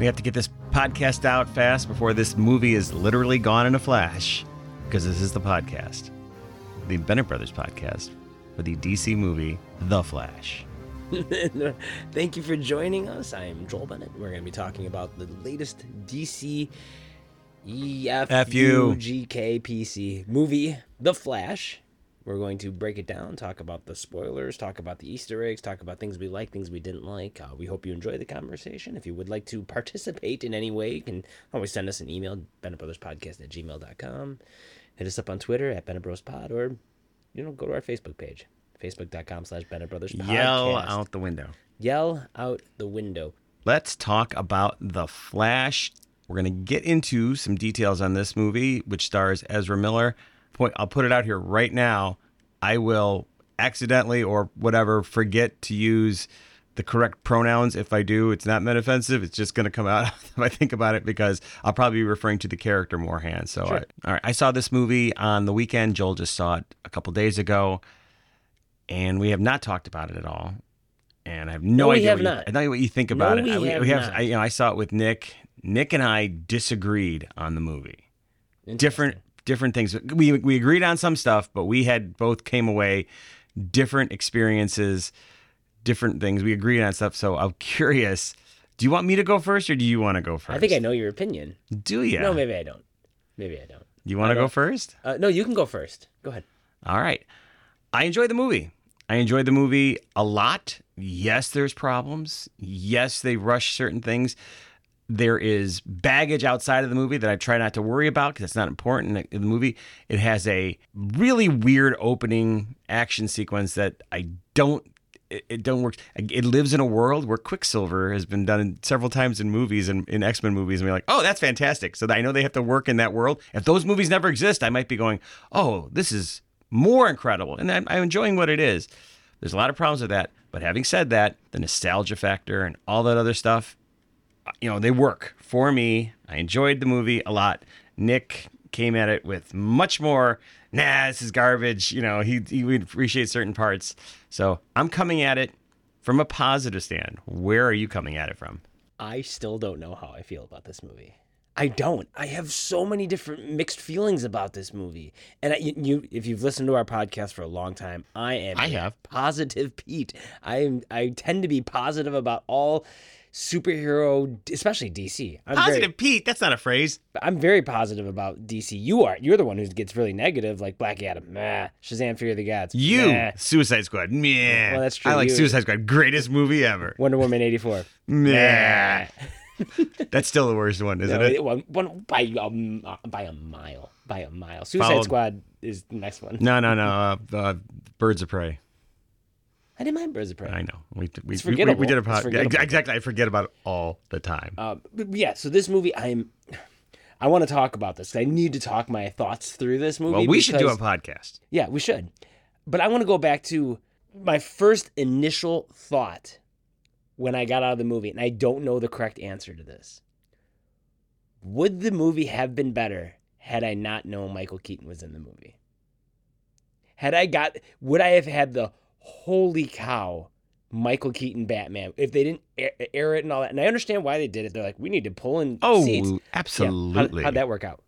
We have to get this podcast out fast before this movie is literally gone in a flash, because this is the podcast, the Bennett Brothers podcast for the DC movie The Flash. Thank you for joining us. I am Joel Bennett. We're going to be talking about the latest DC EFUGKPC movie, The Flash. We're going to break it down, talk about the spoilers, talk about the Easter eggs, talk about things we like, things we didn't like. Uh, we hope you enjoy the conversation. If you would like to participate in any way, you can always send us an email, BennettBrothersPodcast at gmail.com. Hit us up on Twitter at BennettBrosPod or, you know, go to our Facebook page, facebook.com slash BennettBrothersPodcast. Yell out the window. Yell out the window. Let's talk about The Flash. We're going to get into some details on this movie, which stars Ezra Miller. Point, I'll put it out here right now. I will accidentally or whatever forget to use the correct pronouns. If I do, it's not meant offensive. It's just going to come out if I think about it because I'll probably be referring to the character more hand. So, Sure. I, all right, I saw this movie on the weekend. Joel just saw it a couple days ago, and we have not talked about it at all. And I have no, No, we idea have what not. You, I know what you think No, about it. we I- have. I, you know, I saw it with Nick. Nick and I disagreed on the movie different different things. We we agreed on some stuff, but we had both came away different experiences, different things. We agreed on stuff. So I'm curious. Do you want me to go first, or do you want to go first? I think I know your opinion. Do you? No, maybe I don't. Maybe I don't. You want to go first? Uh, no, you can go first. Go ahead. All right. I enjoyed the movie. I enjoyed the movie a lot. Yes, there's problems. Yes, they rush certain things. There is baggage outside of the movie that I try not to worry about because it's not important in the movie. It has a really weird opening action sequence that I don't. It, it don't work. It lives in a world where Quicksilver has been done several times in movies and in X Men movies, and we're like, oh, that's fantastic. So I know they have to work in that world. If those movies never exist, I might be going, oh, this is more incredible. And I'm, I'm enjoying what it is. There's a lot of problems with that. But having said that, the nostalgia factor and all that other stuff, you know, they work for me. I enjoyed the movie a lot. Nick came at it with much more, nah, this is garbage. You know, he, he would appreciate certain parts. So I'm coming at it from a positive stand. Where are you coming at it from? I still don't know how I feel about this movie. I don't. I have so many different mixed feelings about this movie. And I, you, you, if you've listened to our podcast for a long time, I am. I have. positive Pete. I am. I tend to be positive about all superhero, especially DC. I'm Positive Very, Pete, that's not a phrase. I'm very positive about DC. You are. You're the one who gets really negative, like Black Adam. Meh. Shazam: Fury of the Gods. You, Meh. Suicide Squad. Meh. Well, that's true. I like You- Suicide Squad. Greatest movie ever. Wonder Woman '84. Meh. That's still the worst one, isn't No, it? one, one, by a m- by a mile, by a mile. Suicide Followed- Squad is the next one. No, no, no. Uh, uh, Birds of Prey. I didn't mind Birds of Prey. I know. We we, we, we, we did a It's pod. Yeah, exactly. I forget about it all the time. Uh, but yeah, so this movie, I'm. I want to talk about this. I need to talk my thoughts through this movie. well, we should do a podcast. Yeah, we should. But I want to go back to my first initial thought when I got out of the movie, and I don't know the correct answer to this. Would the movie have been better had I not known Michael Keaton was in the movie? Had I got, would I have had the holy cow Michael Keaton Batman if they didn't air, air it and all that? And I understand why they did it. They're like, we need to pull in Oh, seats. Yeah, how- absolutely. how'd that work out?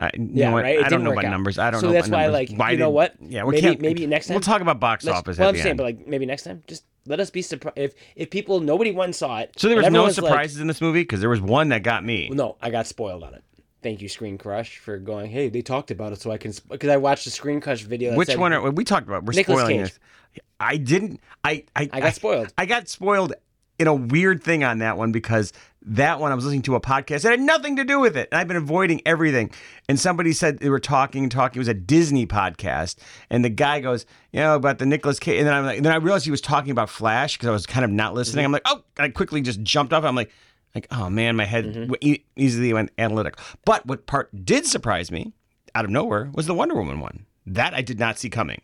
I, Yeah, know what? right. I don't know about out. numbers. I don't so know. that's about why, numbers. like, Why you know did- what? Yeah, we maybe, can't. maybe next time We'll talk about box office Well, I'm saying, end. but like maybe next time, just let us be surprised. If if people nobody one saw it, so there was no everyone like- surprises in this movie because there was one that got me. No, I got spoiled on it. Thank you, Screen Crush, for going. Hey, they talked about it, so I can because I watched the Screen Crush video. Which said, one are we talked about? We're Nicolas spoiling Cage. this. I didn't. I I, I got spoiled. I got spoiled in a weird thing on that one because that one I was listening to a podcast that had nothing to do with it, and I've been avoiding everything. And somebody said they were talking and talking. It was a Disney podcast, and the guy goes, you know, about the Nicolas Cage, and then I'm like, and then I realized he was talking about Flash because I was kind of not listening. Mm-hmm. I'm like, oh, I quickly just jumped off. I'm like. Like, oh man, my head Mm-hmm. e- easily went analytic. But what part did surprise me out of nowhere was the Wonder Woman one. That I did not see coming.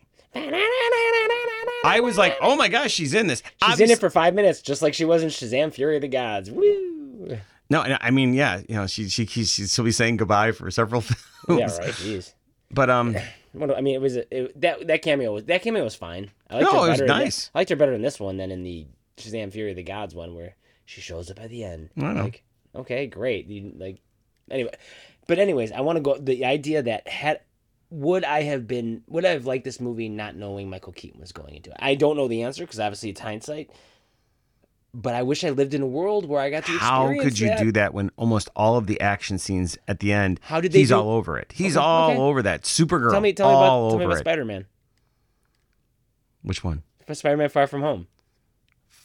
I was like, oh my gosh, she's in this. She's in it for five minutes, just like she was in Shazam: Fury of the Gods. Woo! no, I mean, yeah, you know, she she she she'll be saying goodbye for several films. Yeah, right. Jeez. But um, I mean, it was it, that that cameo was that cameo was fine. I liked No, her it was better in thi- nice. I liked her better in this one than in the Shazam: Fury of the Gods one, where She shows up at the end. I know. Like, okay, great. You, like, anyway, but anyways, I want to go. The idea that had would I have been would I have liked this movie not knowing Michael Keaton was going into it? I don't know the answer because obviously it's hindsight. But I wish I lived in a world where I got to How experience could you that. do that when almost all of the action scenes at the end, How did they he's do- all over it. He's Okay, all okay. over that. Supergirl, Tell me, tell me all about, tell me over about it. Spider Man. Which one? Spider Man Far From Home.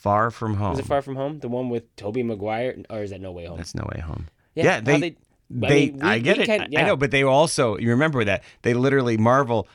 Far From Home. Was it Far From Home? The one with Tobey Maguire, or is that No Way Home? That's No Way Home. Yeah, Yeah, they, they- they, I mean, we- I get it. can- I- I know, but they also, you remember that they literally Marvel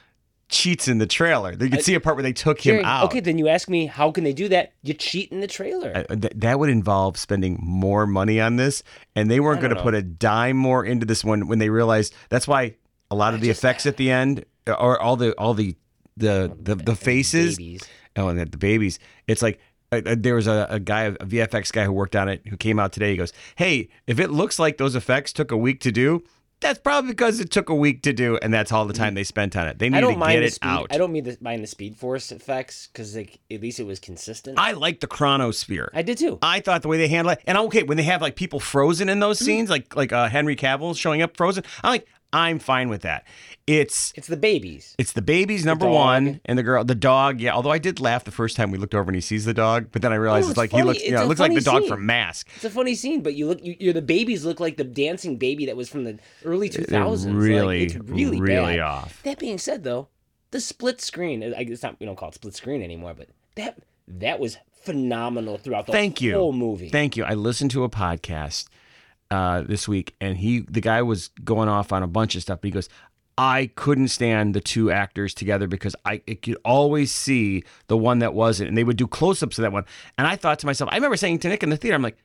cheats in the trailer. You can I- see a part where they took Jerry, him out. Okay, then you ask me, how can they do that? You cheat in the trailer. Uh, th- that would involve spending more money on this, and they weren't going to put a dime more into this one when they realized that's why a lot of the just- effects at the end, uh, or all the all the the the, the faces, Babies. oh, and the babies. It's like uh, uh, there was a, a guy, a VFX guy who worked on it, who came out today. He goes, "Hey, if it looks like those effects took a week to do." That's probably because it took a week to do, and that's all the time they spent on it. They need to get it speed. out. I don't mean the, mind the Speed Force effects because like at least it was consistent. I, like the chronosphere. I did too. I thought the way they handle it, and okay, when they have like people frozen in Mm-hmm. those scenes, like like uh, Henry Cavill showing up frozen, I'm like, I'm fine with that. It's It's the babies. it's the babies number dog. one, and the girl, the dog. Yeah, although I did laugh the first time we looked over and he sees the dog, but then I realized it's it's like he looks, you know, it looks like the dog scene. from Mask. It's a funny scene, but you look, you, you're the babies look like the dancing baby that was from the early 2000s. They're Like, really, it's really, really bad. off. That being said, though, the split screen, I- it's not, we don't call it split screen anymore, but that that was phenomenal throughout the Thank you. whole movie. Thank you. I listened to a podcast uh, this week, and he, the guy, was going off on a bunch of stuff. But he goes, "I couldn't stand the two actors together because I, could always see the one that wasn't, and they would do close-ups of that one." And I thought to myself, I remember saying to Nick in the theater, "I'm like,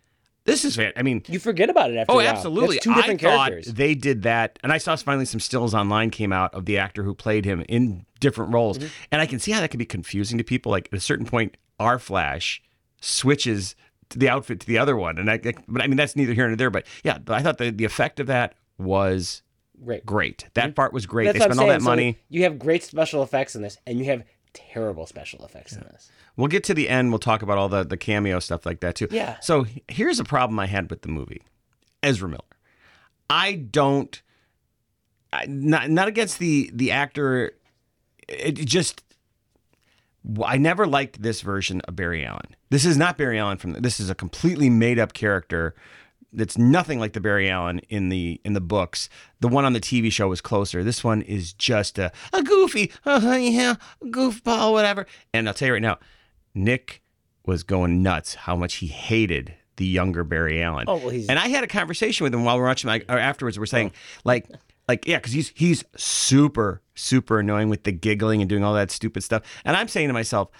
this is fan. I mean." you forget about it after Oh, absolutely! That's two different I characters. they did that, and I saw finally some stills online came out of the actor who played him in different roles, Mm-hmm. and I can see how that could be confusing to people. Like at a certain point, our Flash switches the outfit to the other one, and I, but I mean that's neither here nor there. But yeah, I thought the the effect of that was Great. great. That part was great. That's they spent all that saying. money. So you have great special effects in this, and you have terrible special effects in this. We'll get to the end. We'll talk about all the the cameo stuff like that too. Yeah. So here's a problem I had with the movie, Ezra Miller. I don't, I, not not against the the actor. It just, I never liked this version of Barry Allen. This is not Barry Allen from. This is a completely made up character. That's nothing like the Barry Allen in the in the books. The one on the TV show was closer. This one is just a, a goofy, uh, yeah, goofball, whatever. And I'll tell you right now, Nick was going nuts how much he hated the younger Barry Allen. Oh, well, he's- and I had a conversation with him while we were watching, like, afterwards. We're saying, like, like, yeah, because he's he's super super annoying with the giggling and doing all that stupid stuff. And I'm saying to myself,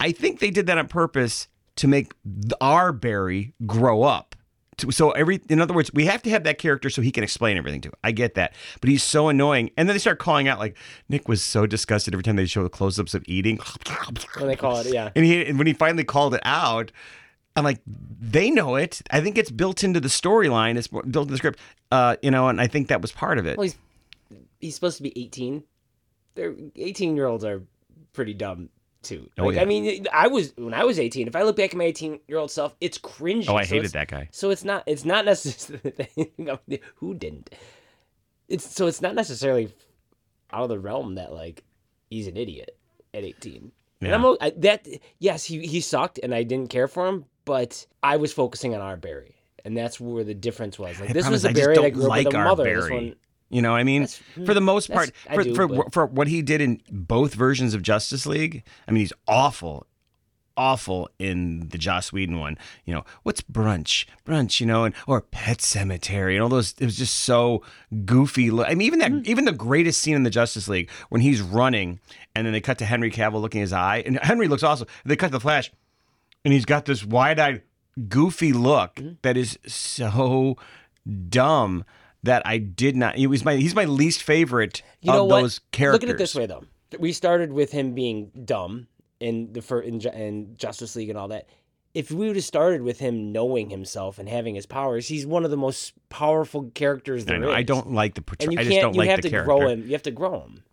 I think they did that on purpose to make our Barry grow up. So every, in other words, we have to have that character so he can explain everything to. I get that, but he's so annoying. And then they start calling out like Nick was so disgusted every time they show the close-ups of eating. When they call it, yeah. And he and when he finally called it out, I'm like, they know it. I think it's built into the storyline. It's built into the script. Uh, you know, and I think that was part of it. Well, he's he's supposed to be 18. They're 18 year olds are pretty dumb too. Oh, yeah. I mean, I was when I was 18. If I look back at my 18 year old self, it's cringy. oh, I So hated that guy. So it's not it's not necessarily who didn't. It's so it's not necessarily out of the realm that like he's an idiot at 18. And Yeah. I'm o- I, that yes, he he sucked and I didn't care for him, but I was focusing on our Barry. And that's where the difference was. Like this was I Barry that grew up like with a our mother. This Barry. one, You know what I mean? That's- for the most part, for, do, for, but- for what he did in both versions of Justice League, I mean, he's awful, awful in the Joss Whedon one. You know, what's brunch? Brunch, you know, and or Pet Sematary and all those. It was just so goofy. I mean, even that, Hmm. even the greatest scene in the Justice League when he's running and then they cut to Henry Cavill looking his eye, and Henry looks awesome. They cut to the Flash, and he's got this wide-eyed, goofy look Hmm. that is so dumb that I did not. He was my he's my least favorite You know of what? those characters. Look at it this way, though. We started with him being dumb in the fir- in, in Justice League and all that. If we would have started with him knowing himself and having his powers, he's one of the most powerful characters I there. I is. don't like the portray- And you I can't. just don't you like have the to character. grow him. You have to grow him.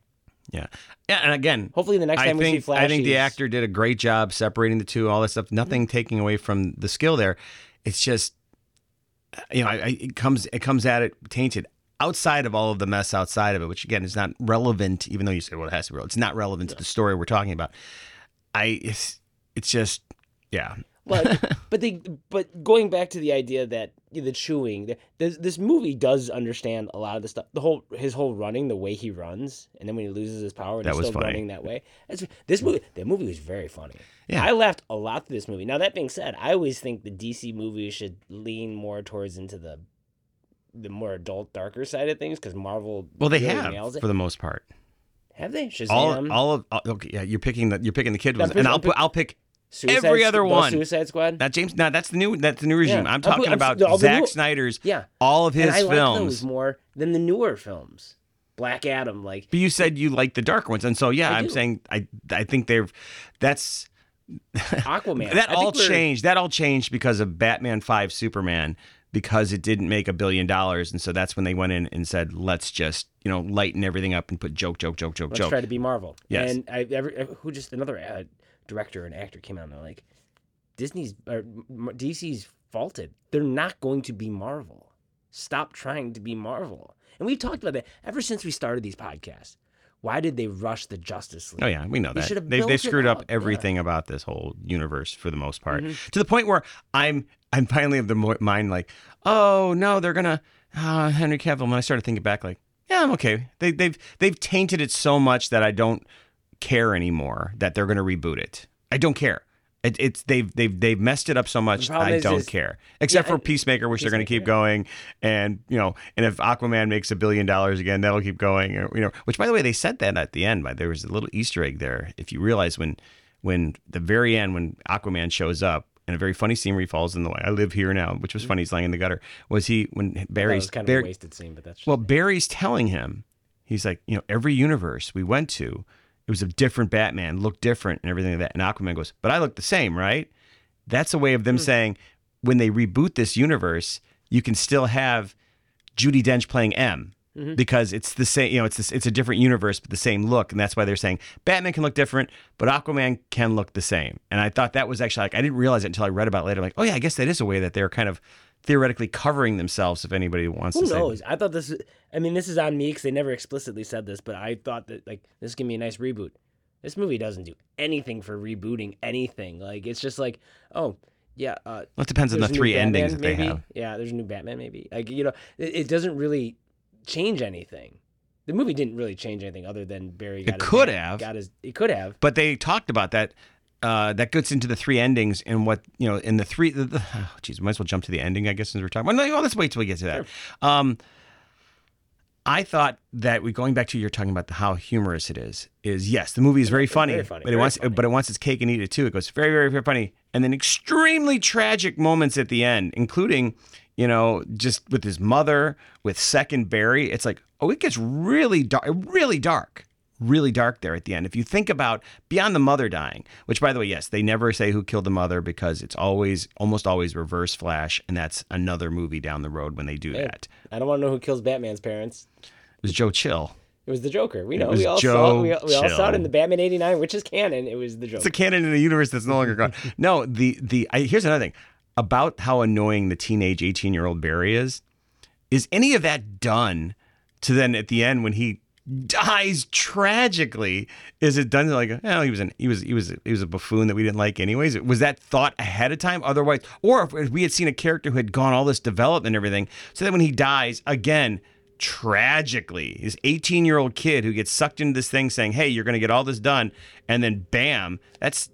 Yeah, yeah, and again, Hopefully, the next I time we see Flash, I think the actor did a great job separating the two. All that stuff. Nothing mm-hmm. taking away from the skill there. it's just you know, I, I, it comes it comes at it tainted outside of all of the mess outside of it, which again is not relevant. Even though you say, well, it has to be. Relevant. It's not relevant to the story we're talking about. I it's it's just yeah. But but they but going back to the idea that the chewing, this this movie does understand a lot of the stuff. The whole his whole running, the way he runs, and then when he loses his power, and That he's was still funny. running that way. That's, this movie, that movie was very funny. Yeah. I laughed a lot through this movie. Now that being said, I always think the DC movies should lean more towards into the the more adult, darker side of things because Marvel. Well, they really have for the most part. have they? Shazam, All all of all, okay, yeah. You're picking the you're picking the kid ones, and I'll put I'll pick Suicide every other one. Suicide Squad. that James. No, that's the new that's the new regime. Yeah, I'm I'm talking I'm- about the Zack new- Snyder's yeah, all of his and I like films. those more than the newer films. Black Adam, like But you said you like the dark ones, and so yeah, I I'm do. saying I I think they've that's Aquaman. that I all changed. That all changed because of Batman Five Superman because it didn't make a billion dollars, and so that's when they went in and said, let's just you know lighten everything up and put joke, joke, joke, joke, Let's joke. try to be Marvel. Yes. And I every, who just another uh, director and actor came out and they're like, Disney's or DC's faulted. They're not going to be Marvel. Stop trying to be Marvel. And we've talked about that ever since we started these podcasts. Why did they rush the Justice League? Oh yeah, we know They that. They they screwed up, up, yeah. everything about this whole universe for the most part, Mm-hmm. to the point where I'm I'm finally of the mind like, oh no, they're gonna uh, Henry Cavill. When I started thinking back, like, yeah, I'm okay. They they've they've tainted it so much that I don't care anymore that they're gonna reboot it. I don't care. It, it's they've they've they've messed it up so much. I don't care, except Yeah, for Peacemaker, which they're going to keep going, and you know, and if Aquaman makes a billion dollars again, that'll keep going. Or, you know, which by the way, they said that at the end. But there was a little Easter egg there. If you realize when when the very end when Aquaman shows up. And a very funny scene where he falls in the way. I live here now, which was mm-hmm. funny. He's lying in the gutter. Was he when Barry's kind of Barry- a wasted scene, but that's well. Barry's telling him, he's like, you know, every universe we went to, it was a different Batman, looked different and everything like that. And Aquaman goes, but I look the same, right? That's a way of them hmm. saying when they reboot this universe, you can still have Judi Dench playing M. Mm-hmm. Because it's the same, you know, it's this, it's a different universe, but the same look, and that's why they're saying Batman can look different, but Aquaman can look the same. And I thought that was actually like I didn't realize it until I read about it later. Like, oh yeah, I guess that is a way that they're kind of theoretically covering themselves. If anybody wants Who to say, knows? I thought this. I mean, this is on me because they never explicitly said this, but I thought that like this is gonna be a nice reboot. This movie doesn't do anything for rebooting anything. Like it's just like, oh yeah, uh, Well, it depends on the there's a new three Batman, endings that they have. Yeah, there's a new Batman, maybe. Like you know, it, it doesn't really change anything. The movie didn't really change anything other than Barry. Got his could have. Got his. It could have. But they talked about that. Uh, that gets into the three endings and what you know in the three. The, the, oh, geez, might as well jump to the ending, I guess, since we're talking. Well, no, let's wait till we get to that. Um, I thought that we going back to you're talking about the, how humorous it is. Is yes, the movie is very funny, very funny, but it wants funny. but it wants its cake and eat it too. It goes very very very funny, and then extremely tragic moments at the end, including you know just with his mother, with second Barry. It's like oh, it gets really dark, really dark. Really dark there at the end. If you think about beyond the mother dying, which by the way, yes, they never say who killed the mother because it's always, almost always reverse flash, and that's another movie down the road when they do Hey, that. I don't want to know who kills Batman's parents. It was Joe Chill. It was the Joker. We know. We all saw. It. We, we all saw it in the Batman '89, which is canon. It was the Joker. It's a canon in a universe that's no longer gone. No, the the I, here's another thing about how annoying the teenage 18 year old Barry is. Is any of that done to then at the end when he dies tragically? Is it done like, oh, he was an he was he was he was a buffoon that we didn't like anyways? Was that thought ahead of time? Otherwise, or if we had seen a character who had gone all this development and everything, so that when he dies again. Tragically, his 18 year old kid who gets sucked into this thing saying, Hey, you're going to get all this done. And then bam, that's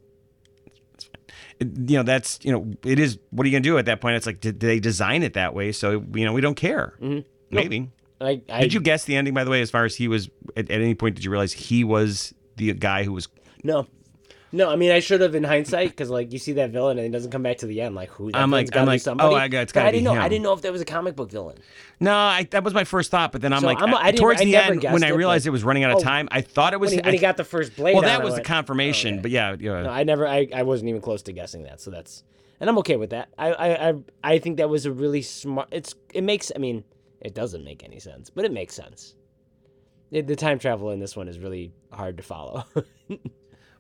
you know that's you know it is what are you gonna do at that point it's like did they design it that way so you know we don't care mm-hmm. maybe I, I, did you guess the ending by the way as far as he was at, at any point did you realize he was the guy who was No, no. I mean, I should have in hindsight because like you see that villain and it doesn't come back to the end. Like who? I'm like- I'm like, oh, somebody. oh, I got- it's gotta I didn't be know. him. I didn't know if that was a comic book villain. no I, that was my first thought but then i'm So like I'm- I didn't- towards I the end when i it, realized but- it was running out of Oh, time i thought it was When he, when he got the first blade. well that I was the went, confirmation okay. but yeah, yeah No, I never. I, I wasn't even close to guessing that. So that's, and I'm okay with that. I, I, I, I think that was a really smart. It's. It makes. I mean, it doesn't make any sense, but it makes sense. It, the time travel in this one is really hard to follow.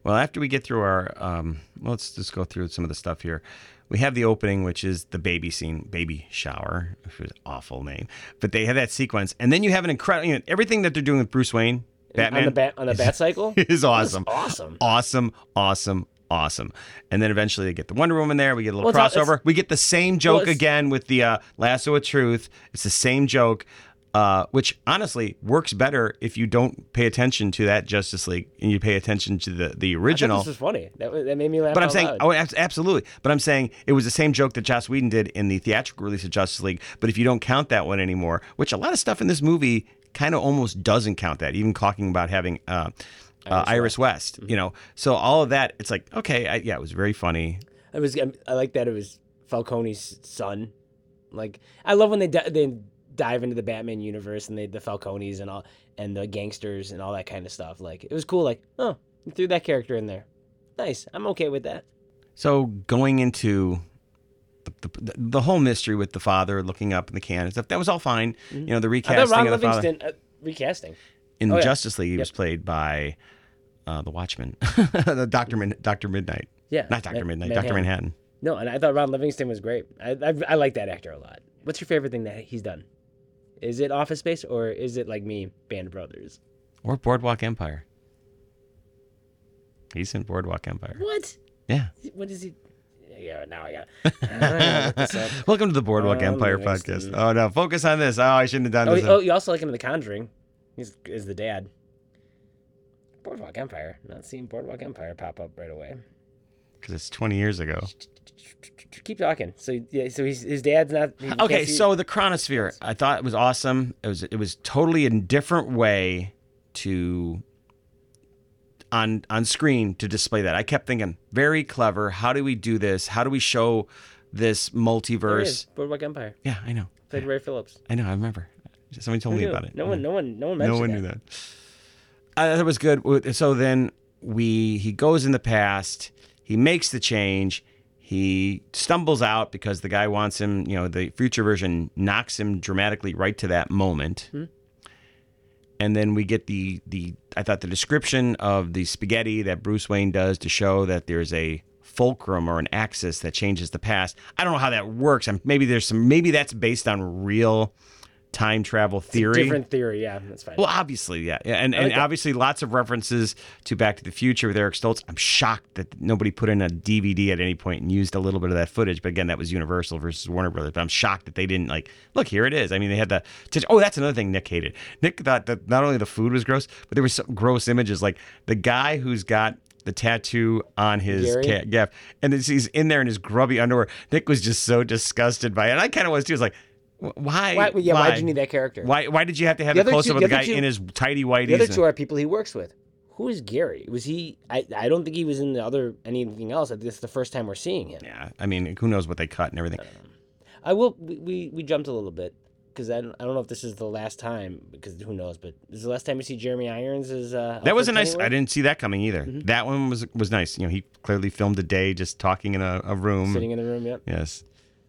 Well, after we get through our, um, let's just go through some of the stuff here. we have the opening, which is the baby scene, baby shower, which was an awful name. But they have that sequence, and then you have an incredible you know, everything that they're doing with Bruce Wayne, Batman, on the bat on the bat cycle. is awesome, awesome. awesome, awesome, awesome. And then eventually they get the Wonder Woman there. We get a little Well, not- crossover. We get the same joke it's- again with the uh, lasso of truth. It's the same joke, uh, which honestly works better if you don't pay attention to that Justice League and you pay attention to the the original. this is funny. That, that made me laugh. But I'm saying, loud. oh, absolutely. But I'm saying it was the same joke that Joss Whedon did in the theatrical release of Justice League. But if you don't count that one anymore, which a lot of stuff in this movie kind of almost doesn't count that, even talking about having uh, uh, Iris West, Mm-hmm. you know. So all of that, it's like, okay, I, yeah, it was very funny. It was. I like that it was Falcone's son. Like I love when they di- they dive into the Batman universe and they the Falcones and all and the gangsters and all that kind of stuff. Like it was cool. Like oh, you threw that character in there. Nice. I'm okay with that. So going into the, the, the whole mystery with the father looking up in the can and stuff, that was all fine. You know, the Mm-hmm. I recasting Ron of the father. Livingston uh, recasting. In Oh, yeah. Justice League, he was played by uh, the Watchman, the Doctor Min- Doctor Midnight, Yeah, not Doctor Ma- Midnight, Doctor Manhattan. No, and I thought Ron Livingston was great. I, I I like that actor a lot. What's your favorite thing that he's done? Is it Office Space or is it like me, Band of Brothers? Or Boardwalk Empire. He's in Boardwalk Empire. What? Yeah. What is he? Yeah, now I got. I gotta look this up. Welcome to the Boardwalk Ron Empire Livingston. podcast. Oh no, focus on this. Oh, I shouldn't have done Oh, this. oh, you also like him in The Conjuring. He's is the dad. Boardwalk Empire. Not seeing Boardwalk Empire pop up right away. Because it's 20 years ago. Keep talking. So yeah, so he's, his dad's not. Okay, see- so the Chronosphere, I thought it was awesome. It was it was totally a different way to on on screen to display that. I kept thinking, very clever. How do we do this? How do we show this There he multiverse? Boardwalk Empire. Yeah, I know. Played Ray Phillips. I know. I remember. Somebody told Who me knew? about it. No Yeah. one, no one, no one no mentioned one that. knew that. That was good. So then we he goes in the past. He makes the change. He stumbles out because the guy wants him. You know, the future version knocks him dramatically right to that moment. Hmm. And then we get the the I thought the description of the spaghetti that Bruce Wayne does to show that there's a fulcrum or an axis that changes the past. I don't know how that works. I'm, maybe there's some maybe that's based on real time travel theory. Different theory. Yeah, that's fine. Well, obviously, yeah, yeah, and, and like obviously lots of references to Back to the Future with Eric Stoltz. I'm shocked that nobody put in a DVD at any point and used a little bit of that footage. But again, that was Universal versus Warner Brothers. But I'm shocked that they didn't like. Look, here it is. I mean, they had the. Oh, that's another thing Nick hated. Nick thought that not only the food was gross, but there was some gross images like the guy who's got. The tattoo on his Gary? ca- gaff, and he's in there in his grubby underwear. Nick was just so disgusted by it. And I kind of was too. Was like, "Wh- why? why, yeah, why? why'd you need that character? Why why did you have to have The other close up of the the guy two- in his tidy whities? The other two are people he works with. Who is Gary? Was he? I, I don't think he was in the other anything else. This is the first time we're seeing him. yeah, I mean, who knows what they cut and everything. I will. We, we, we jumped a little bit because I don't, I don't know if this is the last time because who knows. But this is the last time we see Jeremy Irons as uh, That was a nice. I didn't see that coming either. Mm-hmm. That one was was nice. You know, he clearly filmed a day just talking in a, a room. sitting in the room. Yep. yes,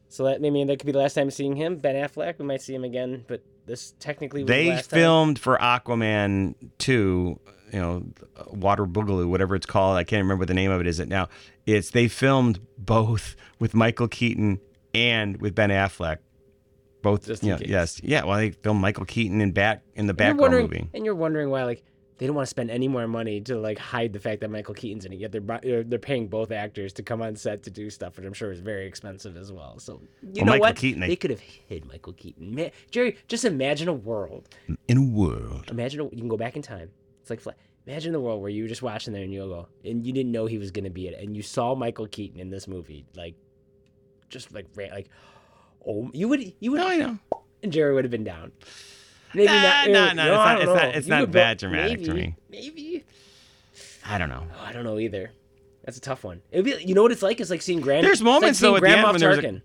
So that maybe that could be the last time seeing him. Ben Affleck. We might see him again, but this technically was the they last time. filmed for Aquaman two. You know, Water Boogaloo, whatever it's called. I can't remember what the name of it is. It now. It's they filmed both with Michael Keaton and with Ben Affleck. Both. Just you know, yes, yeah. Well, they filmed Michael Keaton in back in the And wondering, movie. and you're wondering why like they don't want to spend any more money to like hide the fact that Michael Keaton's in it. Yet they're they're, they're paying both actors to come on set to do stuff, which I'm sure is very expensive as well. So you Well, know Michael what? Keaton, they- they could have hid Michael Keaton. Man, Jerry, just imagine a world. In a world. Imagine a, you can go back in time. It's like fla- imagine the world where you were just watching there and you'll go and you didn't know he was gonna be it, and you saw Michael Keaton in this movie, like just like like oh you would you would No, I know. and Jerry would have been down. Maybe Nah, not. uh, nah, no, it's not- it's know. not- it's You not that dramatic to maybe, me. Maybe. I don't know. Oh, I don't know either. That's a tough one. Be, you know what it's like? It's like seeing Grand. There's like moments, seeing though, at the Grand end Moff when there's a- Tarkin.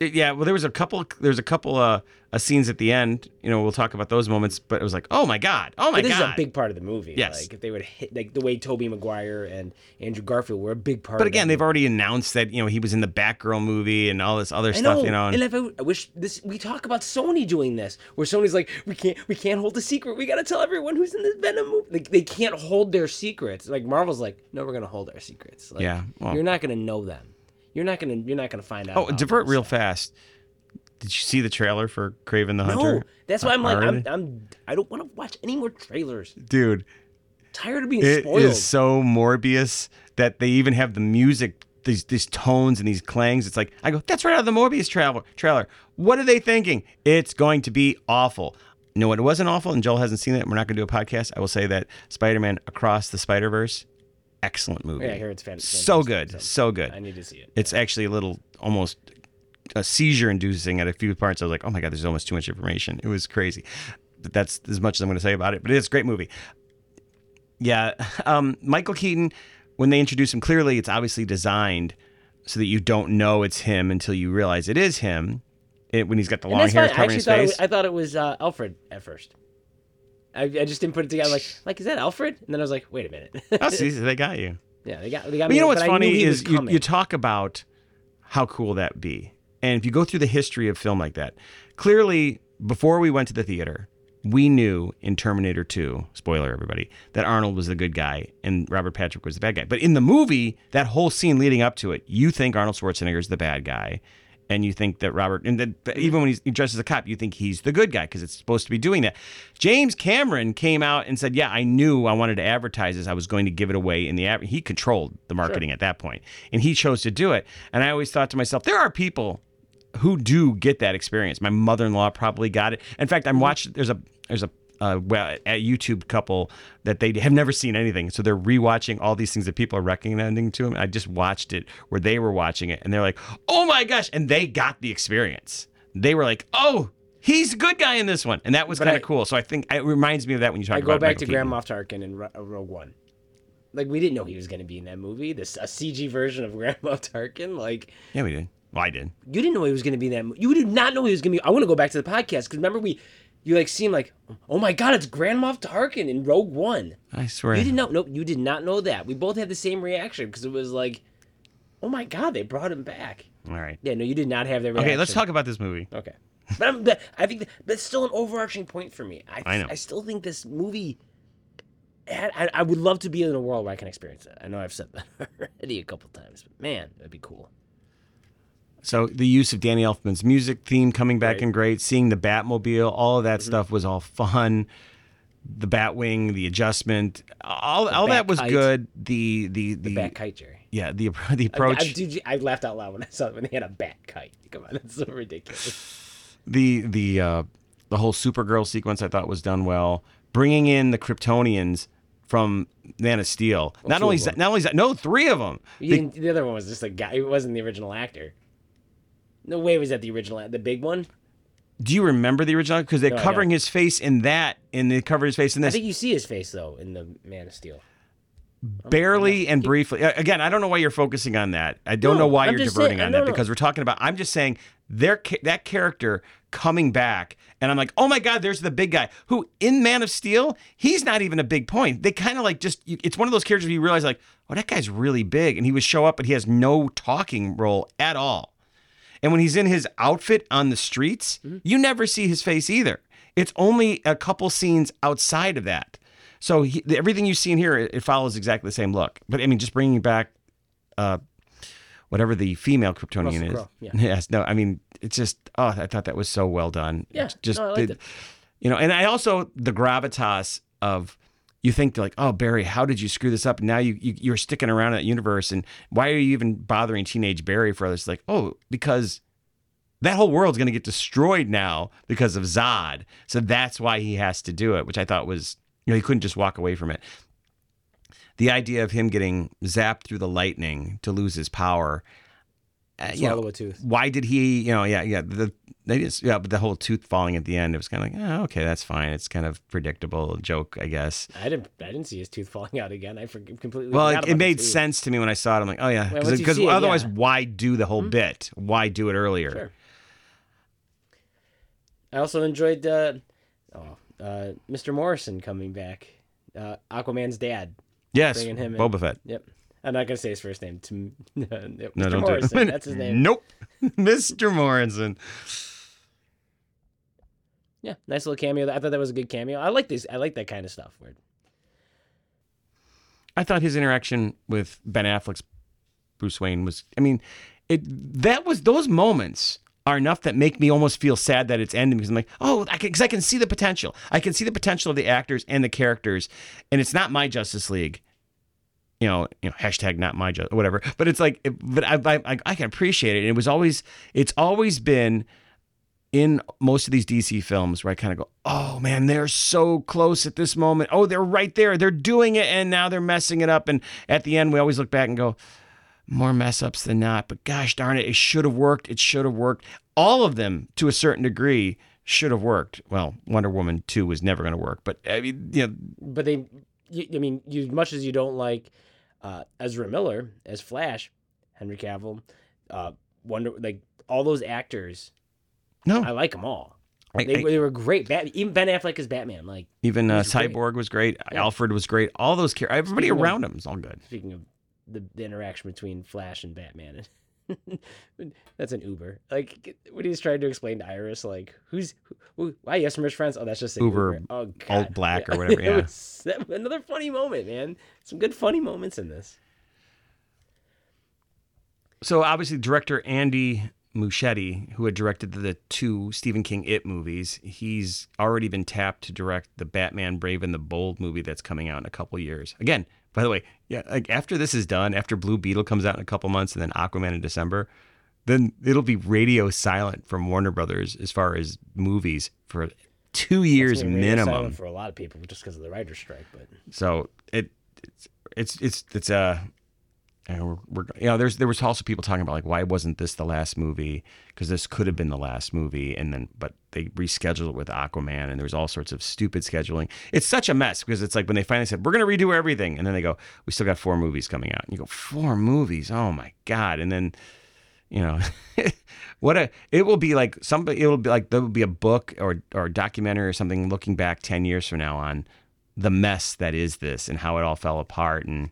Yeah, well, there was a couple. There's a couple uh, uh scenes at the end. You know, we'll talk about those moments. But it was like, oh my god, oh my But this god. is a big part of the movie. Yes. Like if they would hit like the way Tobey Maguire and Andrew Garfield were a big part. but again, they've movie. already announced that you know he was in the Batgirl movie and all this other stuff. You know, and, I, I wish this, we talk about Sony doing this, where Sony's like, we can't, we can't hold the secret. We got to tell everyone who's in this Venom movie. Like, they can't hold their secrets. Like Marvel's like, no, we're gonna hold our secrets. Like, Yeah, well- you're not gonna know them. You're not gonna you're not gonna find out. Oh, divert real stuff. fast. Did you see the trailer for Kraven the Hunter? No, that's why uh, I'm like I'm, I'm I don't want to watch any more trailers. Dude, tired of being it spoiled. is so Morbius that they even have the music, these these tones and these clangs. It's like I go, that's right out of the Morbius trailer. Trailer. What are they thinking? It's going to be awful. You know what? It wasn't awful, and Joel hasn't seen it. We're not going to do a podcast. I will say that Spider-Man Across the Spider-Verse, excellent movie. yeah, I hear it's fan- so good, so so good. I need to see it. It's actually a little almost a seizure inducing at a few parts. I was like, oh my God, there's almost too much information. It was crazy. But that's as much as I'm going to say about it. But it's a great movie. Yeah. Um, Michael Keaton, when they introduce him, clearly it's obviously designed so that you don't know it's him until you realize it is him. It, when he's got the long hair covering his thought it face. was, I thought it was uh, Alfred at first. I, I just didn't put it together. Like, like is that Alfred? And then I was like, wait a minute. oh, see, they got you. yeah, they got they got But me. you know what's funny is you, you talk about how cool that be. And if you go through the history of film like that, clearly before we went to the theater, we knew in Terminator 2, spoiler everybody, that Arnold was the good guy and Robert Patrick was the bad guy. But in the movie, that whole scene leading up to it, you think Arnold Schwarzenegger is the bad guy. And you think that Robert, and that even when he's he dressed as a cop, you think he's the good guy because it's supposed to be doing that. James Cameron came out and said, "Yeah, I knew I wanted to advertise this. I was going to give it away in the ad." He controlled the marketing at that point, and he chose to do it. And I always thought to myself, there are people who do get that experience. My mother-in-law probably got it. In fact, I'm mm-hmm. watching. There's a there's a uh, well, a YouTube couple that they have never seen anything, so they're rewatching all these things that people are recommending to them. I just watched it where they were watching it, and they're like, "Oh my gosh!" and they got the experience. They were like, "Oh." He's a good guy in this one, and that was kind of cool. So I think it reminds me of that when you talk I about go back Michael to Keaton. Grand Moff Tarkin in Ro- uh, Rogue One. Like we didn't know he was going to be in that movie. This a CG version of Grand Moff Tarkin. Like Yeah, we did. Well, I did. you didn't know he was going to be in that. mo- You did not know he was going to be. I want to go back to the podcast because remember we, you like seem like, oh my god, it's Grand Moff Tarkin in Rogue One. I swear. You didn't know. Nope, you did not know that. We both had the same reaction because it was like, oh my god, they brought him back. All right. Yeah, no, you did not have that reaction. Okay, let's talk about this movie. Okay, but, I'm, but I think that, that's still an overarching point for me. I, I know. I still think this movie. had- I, I would love to be in a world where I can experience that. I know I've said that already a couple times, but man, that'd be cool. So the use of Danny Elfman's music theme coming back Right. in great, seeing the Batmobile, all of that stuff was all fun. The Batwing, the adjustment, all, all that was kite. good. The the the, Bat kite, Jerry. yeah the the I, approach, I, dude, I laughed out loud when I saw it when they had a bat kite. Come on, that's so ridiculous. the the uh, the whole Supergirl sequence I thought was done well. Bringing in the Kryptonians from Man of Steel. not only is that, not only is that, no, three of them. Didn't- the other one was just a guy. It wasn't the original actor. No way was that the original, the big one. Do you remember the original? Because they're No, I covering his face in that, and they cover his face in this. I this. think you see his face though in the Man of Steel. barely and briefly. Uh, Again, I don't know why you're focusing on that. I don't No, know why I'm you're just diverting saying- on no, that no. because we're talking about. I'm just saying their ca- that character coming back, and I'm like, oh my god, there's the big guy who in Man of Steel, he's not even a big point. They kind of like just. You, it's one of those characters where you realize like, oh, that guy's really big, and he would show up, but he has no talking role at all. And when he's in his outfit on the streets, Mm-hmm. you never see his face either. It's only a couple scenes outside of that. So he, everything you see in here, it, it follows exactly the same look. But I mean, just bringing back uh, whatever the female Kryptonian Russell is. Yeah. Yes. No, I mean, it's just, oh, I thought that was so well done. Yeah, It's Just, no, the- you know, and I also, the gravitas of, you think like, oh Barry, how did you screw this up? And now you, you you're sticking around in that universe, and why are you even bothering teenage Barry for this? Like, oh, because that whole world's going to get destroyed now because of Zod. So that's why he has to do it, which I thought was, you know, he couldn't just walk away from it. The idea of him getting zapped through the lightning to lose his power. Uh, you know, a tooth. why did he, you know, yeah, yeah, the they just, yeah, but the whole tooth falling at the end, it was kind of like, oh, okay, that's fine. It's kind of predictable joke, I guess. I didn't. I didn't see his tooth falling out again. I completely. Well, it, it made sense to me when I saw it. I'm like, oh yeah, Well, because it, otherwise, yeah. Why do the whole bit? Why do it earlier? Sure. I also enjoyed uh, oh, uh, Mr. Morrison coming back. Uh, Aquaman's dad. Yes, Bringing him in. Boba Fett. Yep. I'm not gonna say his first name. To Mr. No, don't Morrison. do it. That's his name. Nope, Mr. Morrison. Yeah, nice little cameo. I thought that was a good cameo. I like this. I like that kind of stuff. Where I thought his interaction with Ben Affleck's Bruce Wayne was. I mean, it that was those moments are enough that make me almost feel sad that it's ending because I'm like, oh, I can, cause I can see the potential. I can see the potential of the actors and the characters, and it's not my Justice League. You know, you know, hashtag not my job, whatever. But it's like, but I, I, I can appreciate it. And it was always, it's always been in most of these DC films where I kind of go, oh man, they're so close at this moment. Oh, they're right there. They're doing it, and now they're messing it up. And at the end, we always look back and go, more mess ups than not. But gosh darn it, it should have worked. It should have worked. All of them, to a certain degree, should have worked. Well, Wonder Woman 2 was never going to work. But I mean, you know, But they, I mean, as much as you don't like uh, Ezra Miller as Flash, Henry Cavill, uh, Wonder, like all those actors, no. I like them all. I- They, I- they were great. Bat, even Ben Affleck as Batman. Like even uh, great. Cyborg was great. Yeah. Alfred was great. All those characters, everybody Speaking of- around him is all good. speaking of the, the interaction between Flash and Batman. that's an Uber. Like when he's trying to explain to Iris, like who's who, why you have some rich friends? Oh, that's just an Uber, Uber. Oh, God. Old Black or whatever, yeah. was- that- another funny moment, man. Some good funny moments in this. So obviously, director Andy Muschietti, who had directed the two Stephen King It movies, he's already been tapped to direct the Batman Brave and the Bold movie that's coming out in a couple years. Again, by the way, yeah, like after this is done, after Blue Beetle comes out in a couple months, and then Aquaman in December, then it'll be radio silent from Warner Brothers as far as movies for two years minimum. for a lot of people just because of the writer's strike. But So it it's it's it's it's uh, and we're, we're you know there's there was also people talking about like why wasn't this the last movie? Because this could have been the last movie and then but they rescheduled it with Aquaman and there was all sorts of stupid scheduling. It's such a mess because it's like when they finally said we're gonna redo everything and then they go we still got four movies coming out. And you go four movies? Oh my god. And then you know what a it will be like somebody it will be like there will be a book or or a documentary or something looking back 10 years from now on the mess that is this and how it all fell apart and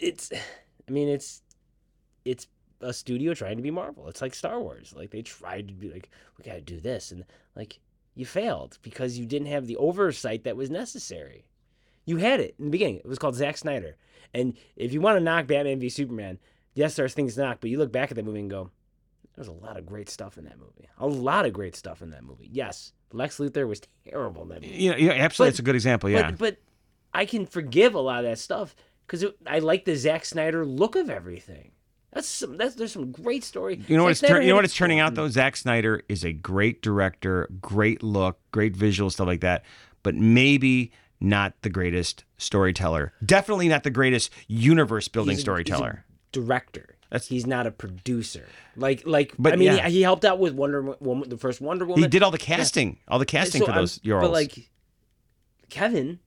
it's, I mean, it's it's a studio trying to be Marvel. It's like Star Wars. Like they tried to be like, we got to do this, and like you failed because you didn't have the oversight that was necessary. You had it in the beginning. It was called Zack Snyder. And if you want to knock Batman v Superman, yes, there's things to knock, but you look back at that movie and go, there's a lot of great stuff in that movie. A lot of great stuff in that movie. Yes, Lex Luthor was terrible in that movie. you know, yeah, absolutely But- it's a good example yeah But but I can forgive a lot of that stuff because I like the Zack Snyder look of everything. That's some. That's there's some great story. you know what Zack it's you know what it's turning out though Zack Snyder is a great director great look great visual stuff like that but maybe not the greatest storyteller definitely not the greatest universe building He's he's a storyteller Director. That's- he's not a producer. Like like. But I mean, yeah. he, he helped out with Wonder Woman, the first Wonder Woman. he did all the casting all the casting So for I'm- those roles But like, Kevin,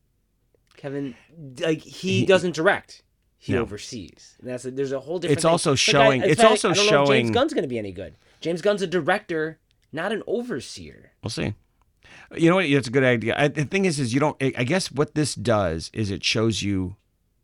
Kevin, like he, doesn't direct. He No. oversees. And that's a, there's a whole different. It's thing. also Like, showing- in it's fact, also I don't know if James Gunn's going to be any good. James Gunn's a director, not an overseer. We'll see. You know what? It's a good idea. I, the thing is, is you don't. I guess what this does is it shows you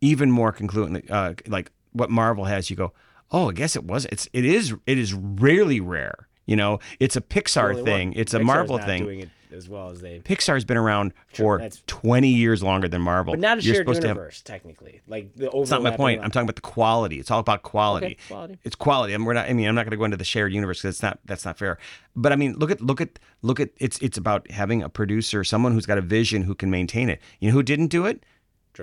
even more concluently, uh, like what Marvel has. You go, oh, I guess it was. It's it is it is really rare. You know, it's a Pixar thing. It's a Pixar's Marvel thing. As well as they, Pixar's been around for that's- 20 years longer than Marvel. but not a You're shared supposed to have. universe technically. Like the It's not my point. I'm talking about the quality. It's all about quality. Okay, quality. It's quality. Mean, we're not. I mean, I'm not going to go into the shared universe because it's not. That's not fair. But I mean, look at look at look at. It's it's about having a producer, someone who's got a vision, who can maintain it. You know who didn't do it?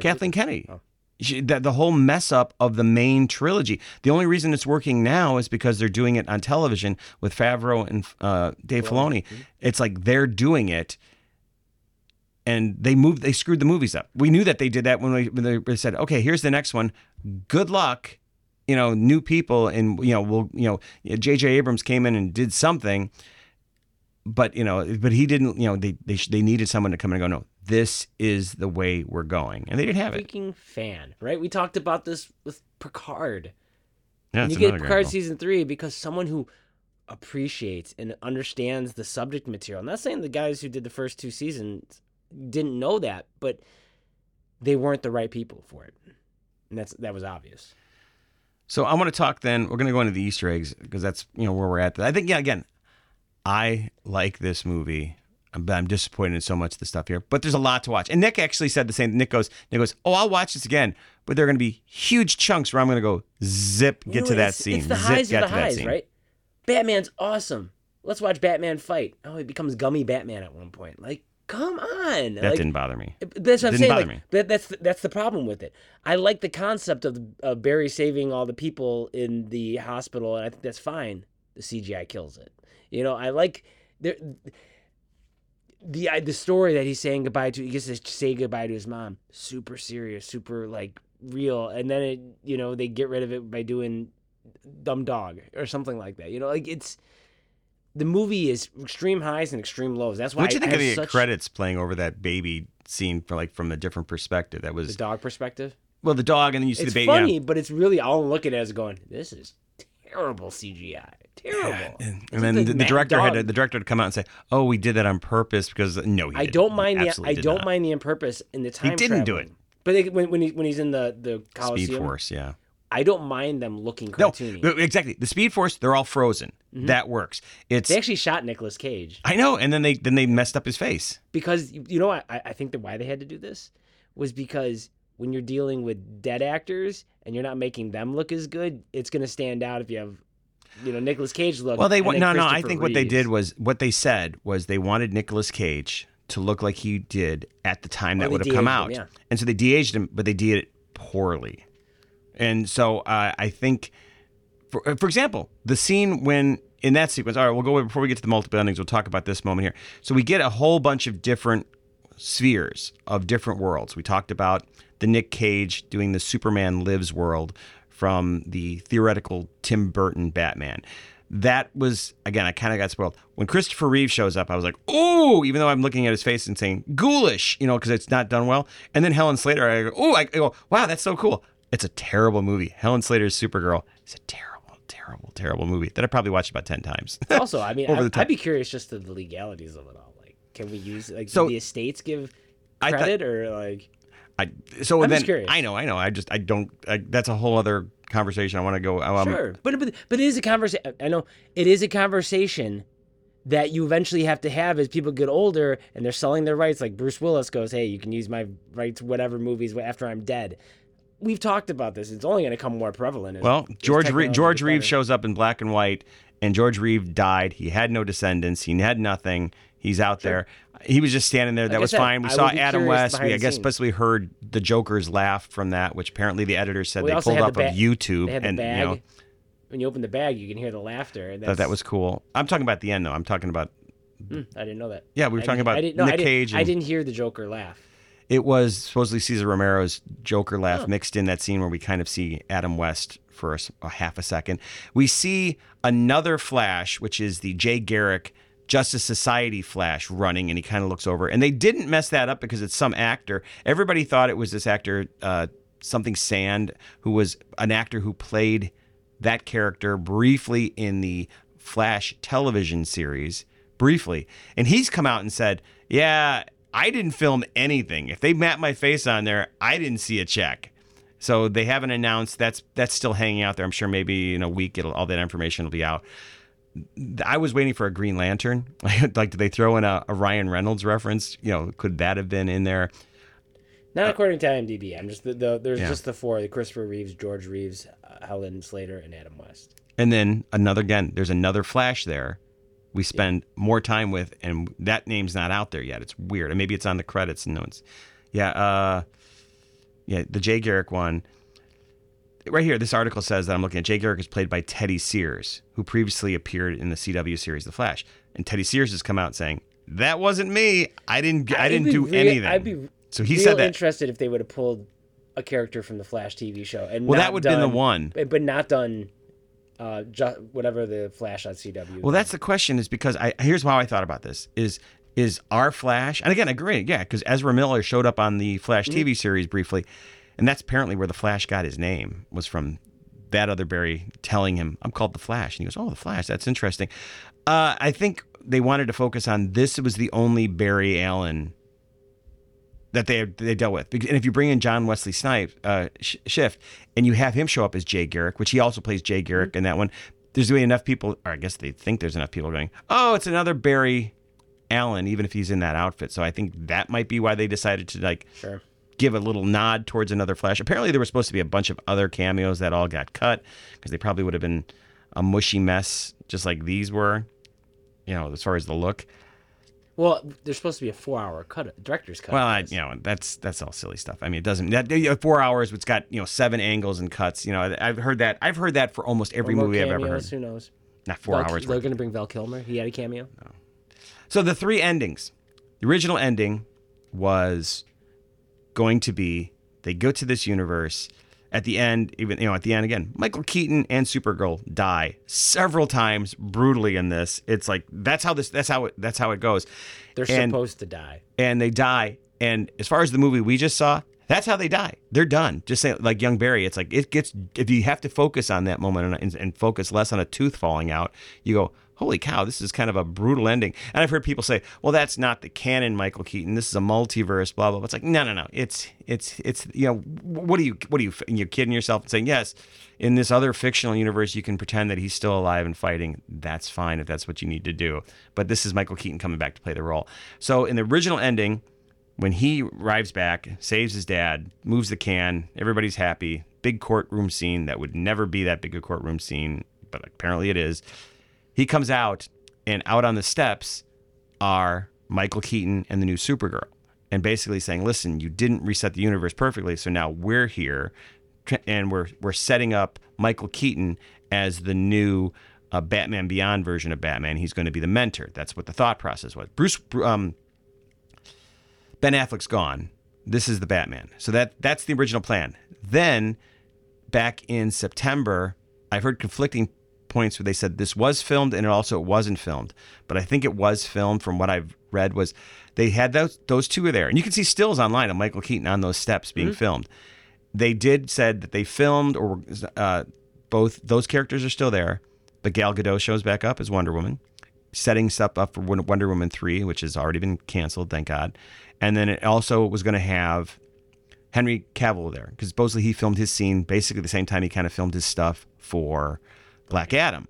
Kathleen Kennedy. Oh. She, the, the whole mess up of the main trilogy. The only reason it's working now is because they're doing it on television with Favreau and uh, Dave Filoni. Mm-hmm. It's like they're doing it, and they moved. They screwed the movies up. We knew that they did that when, we, when they said, "Okay, here's the next one. Good luck." You know, new people, and you know, we'll you know, J.J. Abrams came in and did something, but you know, but he didn't. You know, they they they needed someone to come in and go, "No, this is the way we're going," and they didn't have it. Freaking fan, right? We talked about this with Picard. Yeah, and you get Picard season three because someone who appreciates and understands the subject material. I'm not saying the guys who did the first two seasons didn't know that, but they weren't the right people for it, and that's that was obvious. So I want to talk then. We're going to go into the Easter eggs because that's you know where we're at. I think yeah. Again, I like this movie but I'm disappointed in so much of the stuff here. But there's a lot to watch. And Nick actually said the same. Nick goes, Nick goes, oh, I'll watch this again. But there are going to be huge chunks where I'm going to go zip, get to that it's- scene. It's the zip, highs get of to the that highs, scene. right? Batman's awesome. Let's watch Batman fight. Oh, he becomes gummy Batman at one point. Like, come on. That like, didn't bother me. That's what I'm Didn't saying. bother Like, me. that, that's the, that's the problem with it. I like the concept of, of Barry saving all the people in the hospital, and I think that's fine. The CGI kills it. You know, I like there the I- the story that he's saying goodbye to. He gets to say goodbye to his mom. Super serious, super like real, and then it you know they get rid of it by doing dumb dog or something like that. You know, like it's. The movie is extreme highs and extreme lows. That's why What do you I think of the such credits playing over that baby scene for like from a different perspective? That was the dog perspective. well, the dog, and then you see it's the baby. It's funny, but it's really all I'm looking at is going, this is terrible CGI. Terrible. And, and then like the, the director had to, the director had to come out and say, "Oh, we did that on purpose because uh, no, he I didn't. don't mind the I don't not. mind the on purpose in the time. He didn't do traveling. But they, when when, he, when he's in the the Speed Force, yeah. I don't mind them looking No, cartoony. no, exactly. The Speed Force, they're all frozen. Mm-hmm. That works. It's they actually shot Nicolas Cage I know, and then they then they messed up his face. because you know I, I think that why they had to do this was because when you're dealing with dead actors and you're not making them look as good, it's going to stand out if you have you know Nicolas Cage look. Well, they no no. I think what they did was what they said was they wanted Nicolas Cage to look like he did at the time Well, that would have come out, him, yeah. and so they de-aged him, but they did it poorly. And so uh, I think, for for example, the scene when in that sequence. All right, we'll go before we get to the multiple endings. We'll talk about this moment here. So we get a whole bunch of different spheres of different worlds. We talked about the Nick Cage doing the Superman Lives world from the theoretical Tim Burton Batman. That was again, I kind of got spoiled when Christopher Reeve shows up. I was like, "Oh!" Even though I'm looking at his face and saying "ghoulish," you know, because it's not done well. And then Helen Slater, I go, "Oh!" I go, "Wow, that's so cool." It's a terrible movie. Helen Slater's Supergirl is a terrible, terrible, terrible movie that I probably watched about ten times. Also, I mean, I. I'd be curious just to the legalities of it all. Like, can we use like So- do the estates give thought- credit or like? I so I'm then just curious. I know, I know. I just I don't. I, that's a whole other conversation. I want to go. Um, Sure, but but but it is a conversation. I know it is a conversation that you eventually have to have as people get older and they're selling their rights. Like Bruce Willis goes, "Hey, you can use my rights, whatever movies after I'm dead." We've talked about this. It's only going to become more prevalent. Well, George Re- George gets Reeve shows up in black and white, and George Reeve died. He had no descendants. He had nothing. He's out there. He was just standing there. That Like was said, fine. We I saw Adam West. We, I guess, especially heard the Joker's laugh from that, which apparently the editor said they pulled up the of YouTube, They had the and bag. you know when you open the bag, you can hear the laughter. And that was cool. I'm talking about the end, though. I'm talking about Hmm, I didn't know that. yeah. We were I talking about I didn't, no, Nick I didn't, Cage. I didn't hear the Joker laugh. It was supposedly Cesar Romero's Joker laugh Oh. mixed in that scene where we kind of see Adam West for a half a second. We see another flash, which is the Jay Garrick Justice Society flash running, and he kind of looks over. And they didn't mess that up because it's some actor. Everybody thought it was this actor, uh, something Sand, who was an actor who played that character briefly in the Flash television series, briefly. And he's come out and said, Yeah, I didn't film anything. If they mapped my face on there, I didn't see a check. So they haven't announced that's that's still hanging out there. I'm sure maybe in a week all that information will be out. I was waiting for a Green Lantern. like, did they throw in a, a Ryan Reynolds reference? You know, could that have been in there? Not according to IMDb. I'm just the, the there's Uh, Yeah. just the four: the Christopher Reeves, George Reeves, uh, Helen Slater, and Adam West. And then another again, there's another Flash there. We spend more time with, and that name's not out there yet. It's weird, and maybe it's on the credits and no one's. Yeah, uh, yeah, the Jay Garrick one. Right here, this article says that I'm looking at Jay Garrick is played by Teddy Sears, who previously appeared in the CW series The Flash, and Teddy Sears has come out saying that wasn't me. I didn't. I I'd didn't do real- anything. I'd be so he said that. interested if they would have pulled a character from the Flash TV show and Well, that would have been the one. but not done, uh, whatever the Flash on CW. Well, that's the question. Is because I here's how I thought about this. Is is our Flash? And again, I agree. Yeah, because Ezra Miller showed up on the Flash Mm-hmm. TV series briefly, and that's apparently where the Flash got his name was from that other Barry telling him, "I'm called the Flash," and he goes, "Oh, the Flash. That's interesting." Uh, I think they wanted to focus on this was the only Barry Allen that they they dealt with. And if you bring in John Wesley Snipes, uh, Sh- Shipp, and you have him show up as Jay Garrick, which he also plays Jay Garrick in that one, there's be enough people, or I guess they think there's enough people going, oh, it's another Barry Allen, even if he's in that outfit. So I think that might be why they decided to like Sure. Give a little nod towards another Flash. Apparently, there was supposed to be a bunch of other cameos that all got cut because they probably would have been a mushy mess, just like these were. You know, as far as the look. Well, there's supposed to be a four-hour cut, director's cut. Well, I, you know, that's that's all silly stuff. I mean, it doesn't. That you know, four hours. It's got you know seven angles and cuts. You know, I've heard that. I've heard that for almost every movie I've ever heard. cameos, Who knows? Not four Val- hours. They're going to bring Val Kilmer. He had a cameo. No. So the three endings. The original ending was going to be they go to this universe. At the end, even you know, at the end again, Michael Keaton and Supergirl die several times brutally in this. It's like that's how this that's how it that's how it goes. They're And- supposed to die. and they die. And as far as the movie we just saw, that's how they die. They're done. Just say like young Barry. It's like it gets if you have to focus on that moment and, and focus less on a tooth falling out. You go, holy cow, this is kind of a brutal ending. And I've heard people say, well, that's not the canon Michael Keaton. This is a multiverse. Blah blah. blah. It's like no no no. It's it's it's you know what are you what are you you're kidding yourself and saying yes. In this other fictional universe, you can pretend that he's still alive and fighting. That's fine if that's what you need to do. But this is Michael Keaton coming back to play the role. So in the original ending, when he arrives back, saves his dad, moves the can, everybody's happy. Big courtroom scene that would never be that big a courtroom scene, but apparently it is. He comes out, and out on the steps are Michael Keaton and the new Supergirl, and basically saying, "Listen, you didn't reset the universe perfectly, so now we're here, and we're we're setting up Michael Keaton as the new." Uh, Batman Beyond version of Batman. He's going to be the mentor. That's what the thought process was. Bruce, um, Ben Affleck's gone. This is the Batman. So that that's the original plan. Then back in September, I've heard conflicting points where they said this was filmed and it also wasn't filmed. But I think it was filmed from what I've read was they had those those two were there. And you can see stills online of Michael Keaton on those steps being filmed. They did said that they filmed or uh, both those characters are still there, but Gal Gadot shows back up as Wonder Woman setting stuff up for Wonder Woman 3, which has already been canceled, thank God. And then it also was going to have Henry Cavill there because supposedly he filmed his scene basically the same time he kind of filmed his stuff for Black Adam.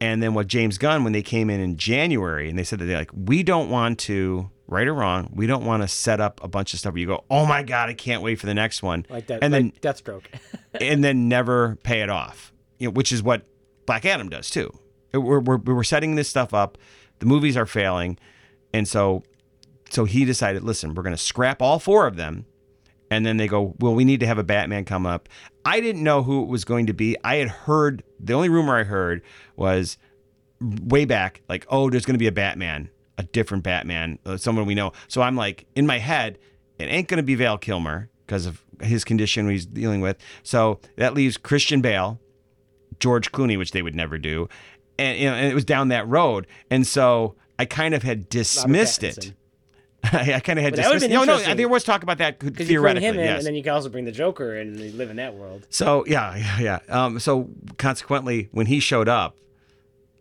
And then what James Gunn, when they came in in January and they said that they're like, we don't want to, right or wrong, we don't want to set up a bunch of stuff where you go, oh my God, I can't wait for the next one. Like that. And like then Deathstroke. and then never pay it off, you know, which is what Black Adam does too. We're, we're, we're setting this stuff up. The movies are failing. And so, so he decided, listen, we're going to scrap all four of them. And then they go, well, we need to have a Batman come up. I didn't know who it was going to be. I had heard, the only rumor I heard was way back, like, oh, there's going to be a Batman, a different Batman, uh, someone we know. So I'm like, in my head, it ain't going to be Val Kilmer because of his condition he's dealing with. So that leaves Christian Bale, George Clooney, which they would never do. And, you know, and it was down that road. And so I kind of had dismissed it. I kind of had But dismissed. No, no, there was talk about that could- Because you bring theoretically. him in, yes. and then you can also bring the Joker and you live in that world. So yeah, yeah, yeah. Um, so consequently, when he showed up,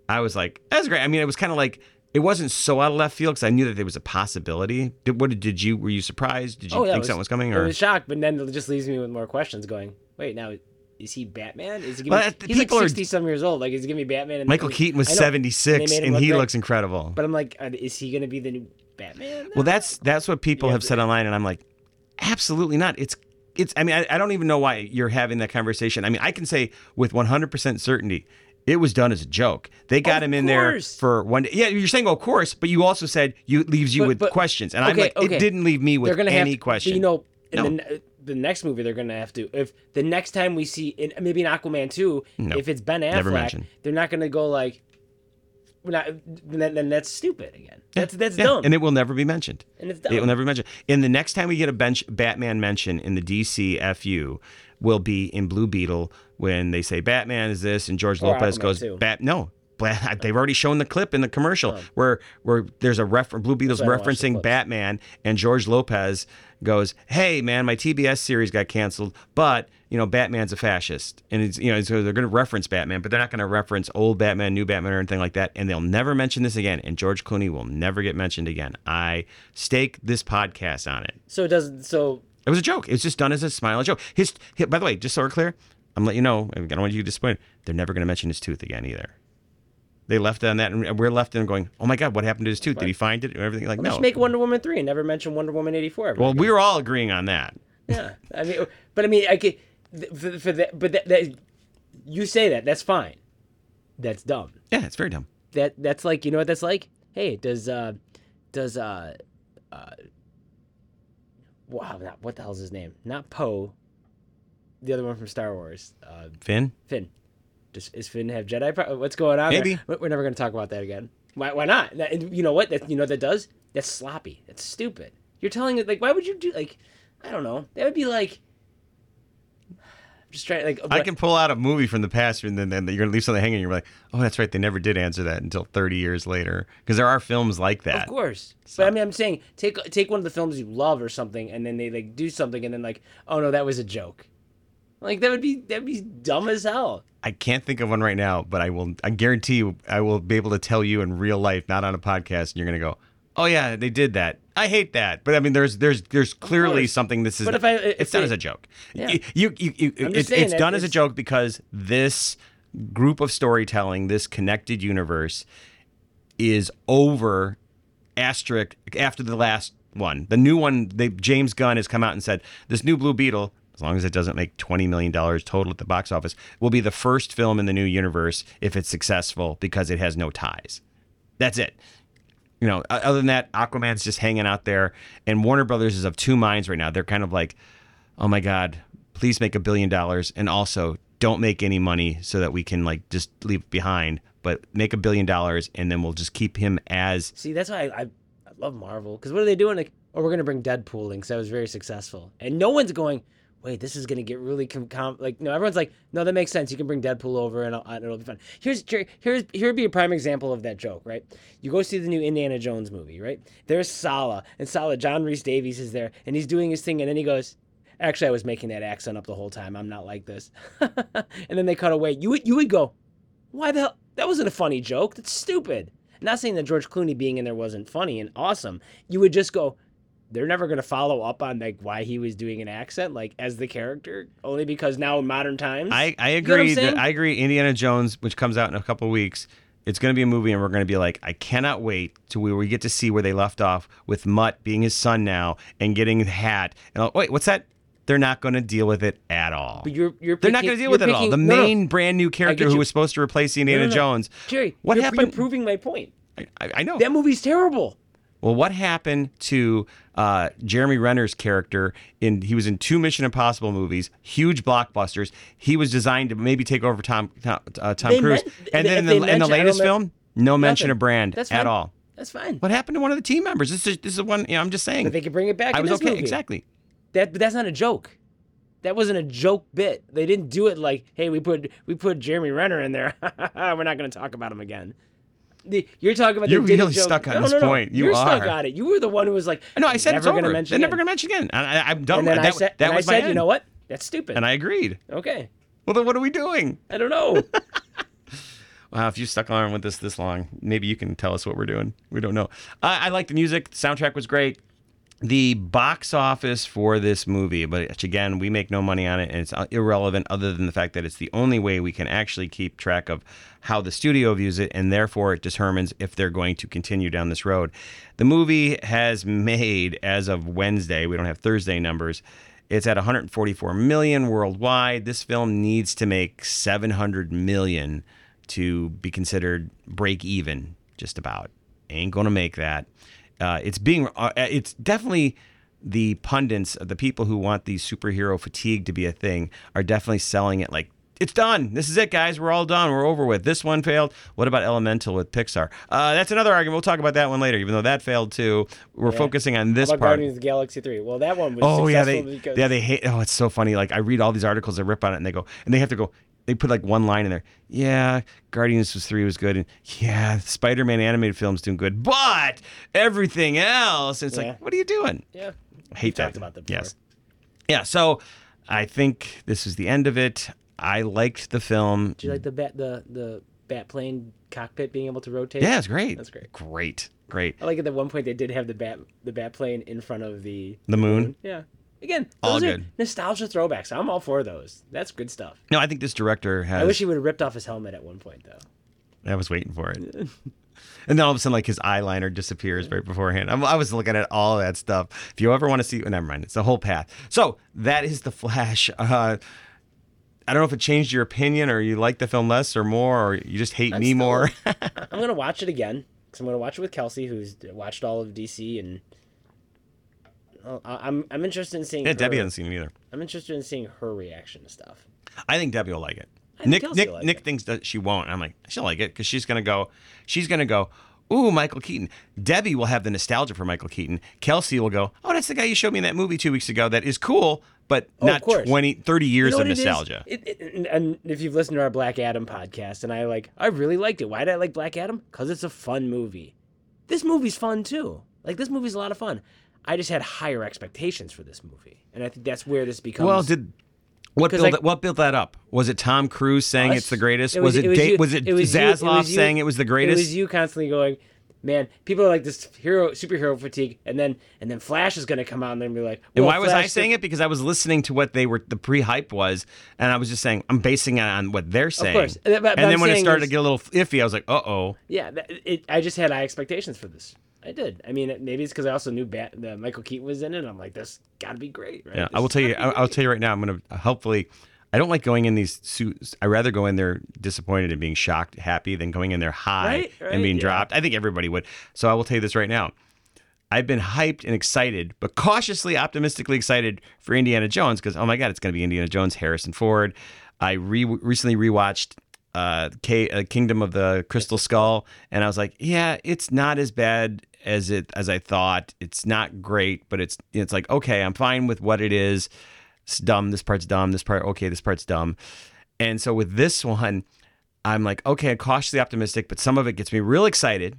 I was like, "That's great." I mean, it was kind of like it wasn't so out of left field because I knew that there was a possibility. Did, what did, you? Were you surprised? Did you oh, yeah, think was, something was coming? I Or was shocked, but then it just leaves me with more questions. Going, wait, now is he Batman? Is he? Well, me, he's like people are- sixty some years old. Like, is he gonna be Batman? And Michael Keaton was seventy six, they and look he great. looks incredible. But I'm like, is he going to be the new Batman? well, that's that's what people have said online, and I'm like, absolutely not. It's it's. I mean, I, I don't even know why you're having that conversation. I mean, I can say with 100 percent certainty. It was done as a joke. They got Of him in there for one day. Yeah, you're saying, of course, but you also said you it leaves you But- with but- questions, and I'm okay, like, okay. it didn't leave me with they're gonna any have to, question. You know, in the, ne- the next movie, they're gonna have to. If the next time we see, in, maybe in Aquaman two, if it's Ben Affleck, never mentioned. they're not gonna go like, not. Then, then that's stupid again. That's that's Yeah, dumb. and it will never be mentioned. And it's It will never be mentioned. And the next time we get a bench Batman mention in the DC FU, will be in Blue Beetle when they say Batman is this, and George Or Lopez Aquaman goes too. Bat. No, they've already shown the clip in the commercial oh. where where there's a reference Blue Beetle's why I watched the referencing. Batman, and George Lopez goes, "Hey man, my TBS series got canceled, but." You know, Batman's a fascist, and it's you know so they're going to reference Batman, but they're not going to reference old Batman, new Batman, or anything like that, and they'll never mention this again. And George Clooney will never get mentioned again. I stake this podcast on it. So it doesn't. So It was a joke. It's just done as a smile, a joke. His, hi- by the way, just so we're clear, I'm letting you know. I don't want you to disappoint. They're never going to mention his tooth again either. They left on that, and we're left in going, "Oh my God, what happened to his tooth? Did he find it?" And everything like, no. Just make Wonder Woman three and never mention Wonder Woman eighty four. well, we were all agreeing on that. Yeah, I mean, but I mean, I could for, for that, but that, that you say that that's fine. That's dumb. Yeah, it's very dumb. That that's like you know what that's like. Hey, does uh does uh uh wow not what the hell's his name? Not Poe. The other one from Star Wars. Uh, Finn. Finn. Does is Finn have Jedi? Power? What's going on? Maybe. there? We're never going to talk about that again. Why? Why not? That- and you know what? That you know what that does. That's sloppy. That's stupid. You're telling it like why would you do like I don't know. That would be like. I'm just trying like. I can pull out a movie from the past, and then, then you're gonna leave something hanging. You're like, "Oh, that's right. They never did answer that until 30 years later." Because there are films like that. Of course, but I mean, I'm saying take take one of the films you love or something, and then they like do something, and then like, oh no, that was a joke. Like that would be that would be dumb as hell. I can't think of one right now, but I will. I guarantee you, I will be able to tell you in real life, not on a podcast. And you're gonna go, "Oh yeah, they did that. I hate that." But I mean, there's there's there's clearly something. This is. But if I- if it's done as a joke. Yeah. You you, you, just it's, done as a joke because this group of storytelling, this connected universe, is over asterisk after the last one. The new one, they, James Gunn has come out and said this new Blue Beetle, as long as it doesn't make twenty million dollars total at the box office, will be the first film in the new universe if it's successful because it has no ties. That's it. You know, other than that, Aquaman's just hanging out there, and Warner Brothers is of two minds right now. They're kind of like, oh my god, please make a billion dollars, and also don't make any money so that we can like just leave behind, but make a billion dollars, and then we'll just keep him as See, that's why I, I, love Marvel because what are they doing? Like, oh, we're gonna bring Deadpool in because that was very successful, and no one's going. Wait, this is gonna get really com-, com-. like no. Everyone's like, no, that makes sense. You can bring Deadpool over, and, it'll- and it'll be fun. Here's here's here would be a prime example of that joke, right? You go see the new Indiana Jones movie, right? There's Sallah, and Sallah, John Rhys-Davies is there, and he's doing his thing, and then he goes, "Actually, I was making that accent up the whole time. I'm not like this." and then they cut away. You would you would go, why the hell? That wasn't a funny joke. That's stupid. Not saying that George Clooney being in there wasn't funny and awesome. You would just go, they're never going to follow up on like why he was doing an accent like as the character only because now in modern times. I, I You know agree. that, I agree. Indiana Jones, which comes out in a couple weeks, it's going to be a movie, and we're going to be like, I cannot wait to where we get to see where they left off with Mutt being his son now and getting the hat. And I'll, wait, what's that? They're not going to deal with it at all. but you're you're They're not going to deal with it at all. The no, no. main brand new character who was supposed to replace Indiana No, no, no. Jones. Jerry, What happened? You're proving my point. I, I know. That movie's terrible. Well, what happened to uh, Jeremy Renner's character? In he was in two Mission Impossible movies, huge blockbusters. He was designed to maybe take over Tom Tom, uh, Tom They Cruise. and then in the, in the mention- latest film, no mention Nothing. of brand That's at fine. all. That's fine. What happened to one of the team members? This is this is one. You know, I'm just saying. But they could bring it back. I was okay. movie. Exactly. That, but that's not a joke. That wasn't a joke bit. They didn't do it like, "Hey, we put we put Jeremy Renner in there. We're not going to talk about him again." The- You're talking about. You're they did a really joke. stuck on No, this no, no. point. You You're stuck on it. You were the one who was like, No, I said never it's over. gonna mention They're never going to mention again. I, I, I'm done. And then with I that, said, that was I my said, you end. know what? That's stupid. And I agreed. okay, Well, then what are we doing? I don't know. Wow, if you stuck on with this this long, maybe you can tell us what we're doing. We don't know. I, I like the music. The soundtrack was great. The box office for this movie, but again, we make no money on it, and it's uh, irrelevant other than the fact that it's the only way we can actually keep track of how the studio views it, and therefore it determines if they're going to continue down this road. The movie has made, as of Wednesday, we don't have Thursday numbers. It's at 144 million worldwide. This film needs to make 700 million to be considered break even, just about. Ain't gonna make that. Uh, it's being, uh, it's definitely the pundits, of the people who want the superhero fatigue to be a thing, are definitely selling it like it's done. This is it, guys. We're all done. We're over with. This one failed. What about Elemental with Pixar? Uh, that's another argument. We'll talk about that one later, even though that failed too. We're focusing on this part. Guardians of the Galaxy three? Well, that one was Oh yeah, they because yeah they hate. Oh, it's so funny. Like I read all these articles that rip on it, and they go and they have to go. They put like one line in there. Yeah, Guardians was three was good, and yeah, Spider-Man animated film's doing good, but everything else, it's Yeah. like, what are you doing? yeah, I hate that. talked about that before. Yes. Yeah. So I think this is the end of it. I liked the film. Do you like the bat the the bat plane cockpit being able to rotate? Yeah, it's great. That's great. Great. Great. I like at one point they did have the bat the bat plane in front of the The moon. Yeah. Again, All are good. nostalgia throwbacks. I'm all for those. That's good stuff. No, I think this director has. I wish he would have ripped off his helmet at one point though. I was waiting for it. And then all of a sudden, like his eyeliner disappears right beforehand. I'm, I was looking at all that stuff. If you ever want to see, never mind. It's the whole path. So that is the Flash. Uh, I don't know if it changed your opinion or you like the film less or more or you just hate me still- more. I'm gonna watch it again because I'm gonna watch it with Kelsey, who's watched all of DC, and Oh, I'm I'm interested in seeing. yeah, Debbie hasn't seen it either. I'm interested in seeing her reaction to stuff. I think Debbie will like it. Nick Nick like Nick it. thinks that she won't. I'm like, she'll like it because she's gonna go. She's gonna go. Ooh, Michael Keaton. Debbie will have the nostalgia for Michael Keaton. Kelsey will go. Oh, that's the guy you showed me in that movie two weeks ago. That is cool, but Oh, not course. 20, 30 years You know of it nostalgia. It, it, and- and if you've listened to our Black Adam podcast, and I like, I really liked it. Why did I like Black Adam? Because it's a fun movie. This movie's fun too. Like this movie's a lot of fun. I just had higher expectations for this movie, and I think that's where this becomes. Well, did what built like- that, what built that up? Was it Tom Cruise saying us. it's the greatest? It was, it, Da- you- was it, Zaslav was you- saying it was the greatest? It was you constantly going, man. People are like this hero superhero fatigue, and then and then Flash is going to come out and then be like, and well, why was I Flash saying it? Because I was listening to what they were the pre-hype was, and I was just saying I'm basing it on what they're saying. Of course. But- but and then I'm when it started to get a little iffy, I was like, uh oh. Yeah, it, I just had high expectations for this. I did. I mean, maybe it's because I also knew Bat, the Michael Keaton was in it. I'm like, this got to be great, right? Yeah, I will tell you. gotta be I, I'll tell you right now. I'm gonna hopefully. I don't like going in these suits. I rather go in there disappointed and being shocked, happy, than going in there high Right, right, and being yeah. dropped. I think everybody would. So I will tell you this right now. I've been hyped and excited, but cautiously optimistically excited for Indiana Jones because oh my god, it's going to be Indiana Jones, Harrison Ford. I re- recently rewatched uh, K- uh, Kingdom of the Crystal Skull, and I was like, yeah, it's not as bad as it as I thought. It's not great, but it's it's like okay, I'm fine with what it is. It's dumb. This part's dumb. This part okay. This part's dumb. And so with this one, I'm like okay, I'm cautiously optimistic, but some of it gets me real excited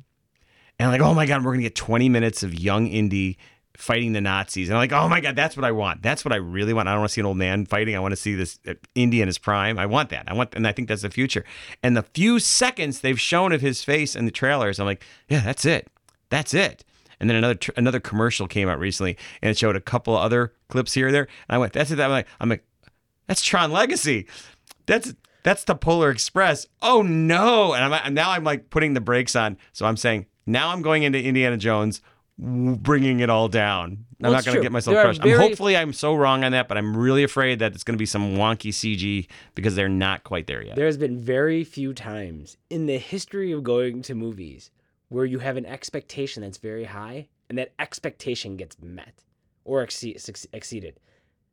and like, oh my god, we're gonna get 20 minutes of young Indy fighting the Nazis. And I'm like, oh my god, that's what I want. That's what I really want. I don't want to see an old man fighting. I want to see this uh, Indy in his prime. I want that. I want, and I think that's the future. And the few seconds they've shown of his face in the trailers, I'm like, yeah, that's it. That's it. And then another another commercial came out recently, and it showed a couple other clips here or there. And I went, that's it. I'm like, I'm like, that's Tron Legacy. That's that's the Polar Express. Oh no! And I'm now I'm like putting the brakes on. So I'm saying now I'm going into Indiana Jones, bringing it all down. I'm Well, not going to get myself There crushed. I'm, hopefully, I'm so wrong on that, but I'm really afraid that it's going to be some wonky CG because they're not quite there yet. There has been very few times in the history of going to movies where you have an expectation that's very high and that expectation gets met or exceed, exceeded.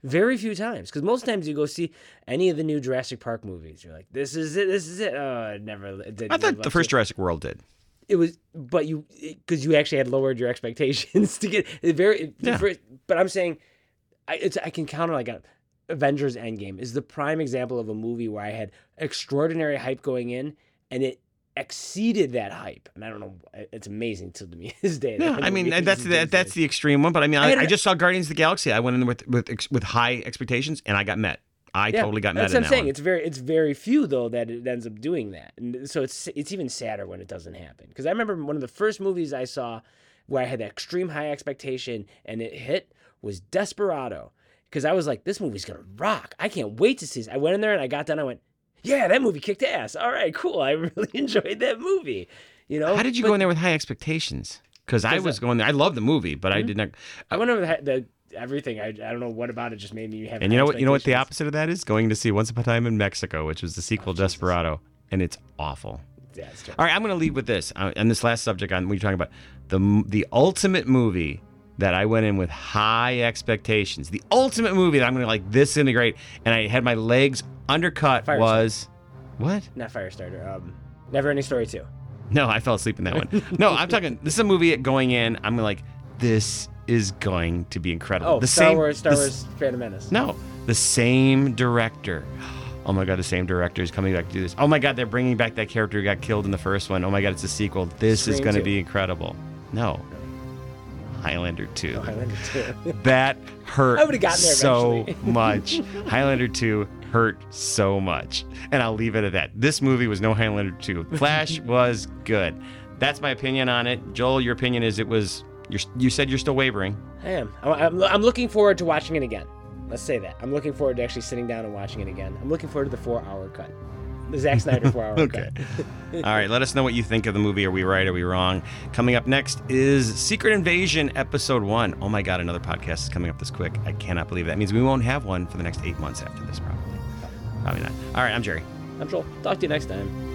Very few times, because most times you go see any of the new Jurassic Park movies, you're like, "This is it, this is it." Oh, it never. It didn't I thought the first Jurassic World did. it was but you because you actually had lowered your expectations to get it very Yeah. first- but i'm saying I, it's, I can counter like a avengers endgame is the prime example of a movie where i had extraordinary hype going in and it exceeded that hype and i don't know it's amazing to me this day Yeah, I mean that's the, that's the extreme one, but I mean I I, I just saw Guardians of the Galaxy. I went in with with with high expectations, and I got met. I totally got met. That's in what I'm saying. one. It's very it's very few though that it ends up doing that, and so it's it's even sadder when it doesn't happen. Because I remember one of the first movies I saw where I had that extreme high expectation and it hit was Desperado. Because I was like, this movie's gonna rock. I can't wait to see this. I went in there and I got done. I went, yeah, that movie kicked ass. All right, cool. I really enjoyed that movie. You know, How did you But go in there with high expectations? Because I was uh, going there. I love the movie, but I did not. I went over the, the everything. I, I don't know what about it just made me have. And you know what? You know what the opposite of that is? Going to see Once Upon a Time in Mexico, which was the sequel Desperado, and it's awful. Yeah, it's. All right, I'm going to leave with this. Uh, and this last subject on we are talking about the the ultimate movie that I went in with high expectations. The ultimate movie that I'm going to like this great, and I had my legs undercut Firestarter. was what? Not Firestarter. Um, Never Ending Story two. No, I fell asleep in that one. No, I'm talking. This is a movie going in. I'm like, this is going to be incredible. Oh, the Star same, Wars. Star the Wars. Phantom Menace. No, the same director. Oh my god, the same director is coming back to do this. Oh my god, they're bringing back that character who got killed in the first one. Oh my god, it's a sequel. This is going to be incredible. No, Highlander 2. Oh, Highlander two. That hurt I gotten there so much. Highlander 2 hurt so much. And I'll leave it at that. This movie was no Highlander 2. Flash was good. That's my opinion on it. Joel, your opinion is it was. You're, you said you're still wavering. I'm, I'm, I'm looking forward to watching it again. Let's say that. I'm looking forward to actually sitting down and watching it again. I'm looking forward to the four hour cut. The Zack Snyder four hour Okay. All right, let us know what you think of the movie. Are we right? Are we wrong? Coming up next is Secret Invasion Episode 1. Oh my God, another podcast is coming up this quick. I cannot believe that. means we won't have one for the next eight months after this, probably. Probably not. All right, I'm Jerry. I'm Joel. Talk to you next time.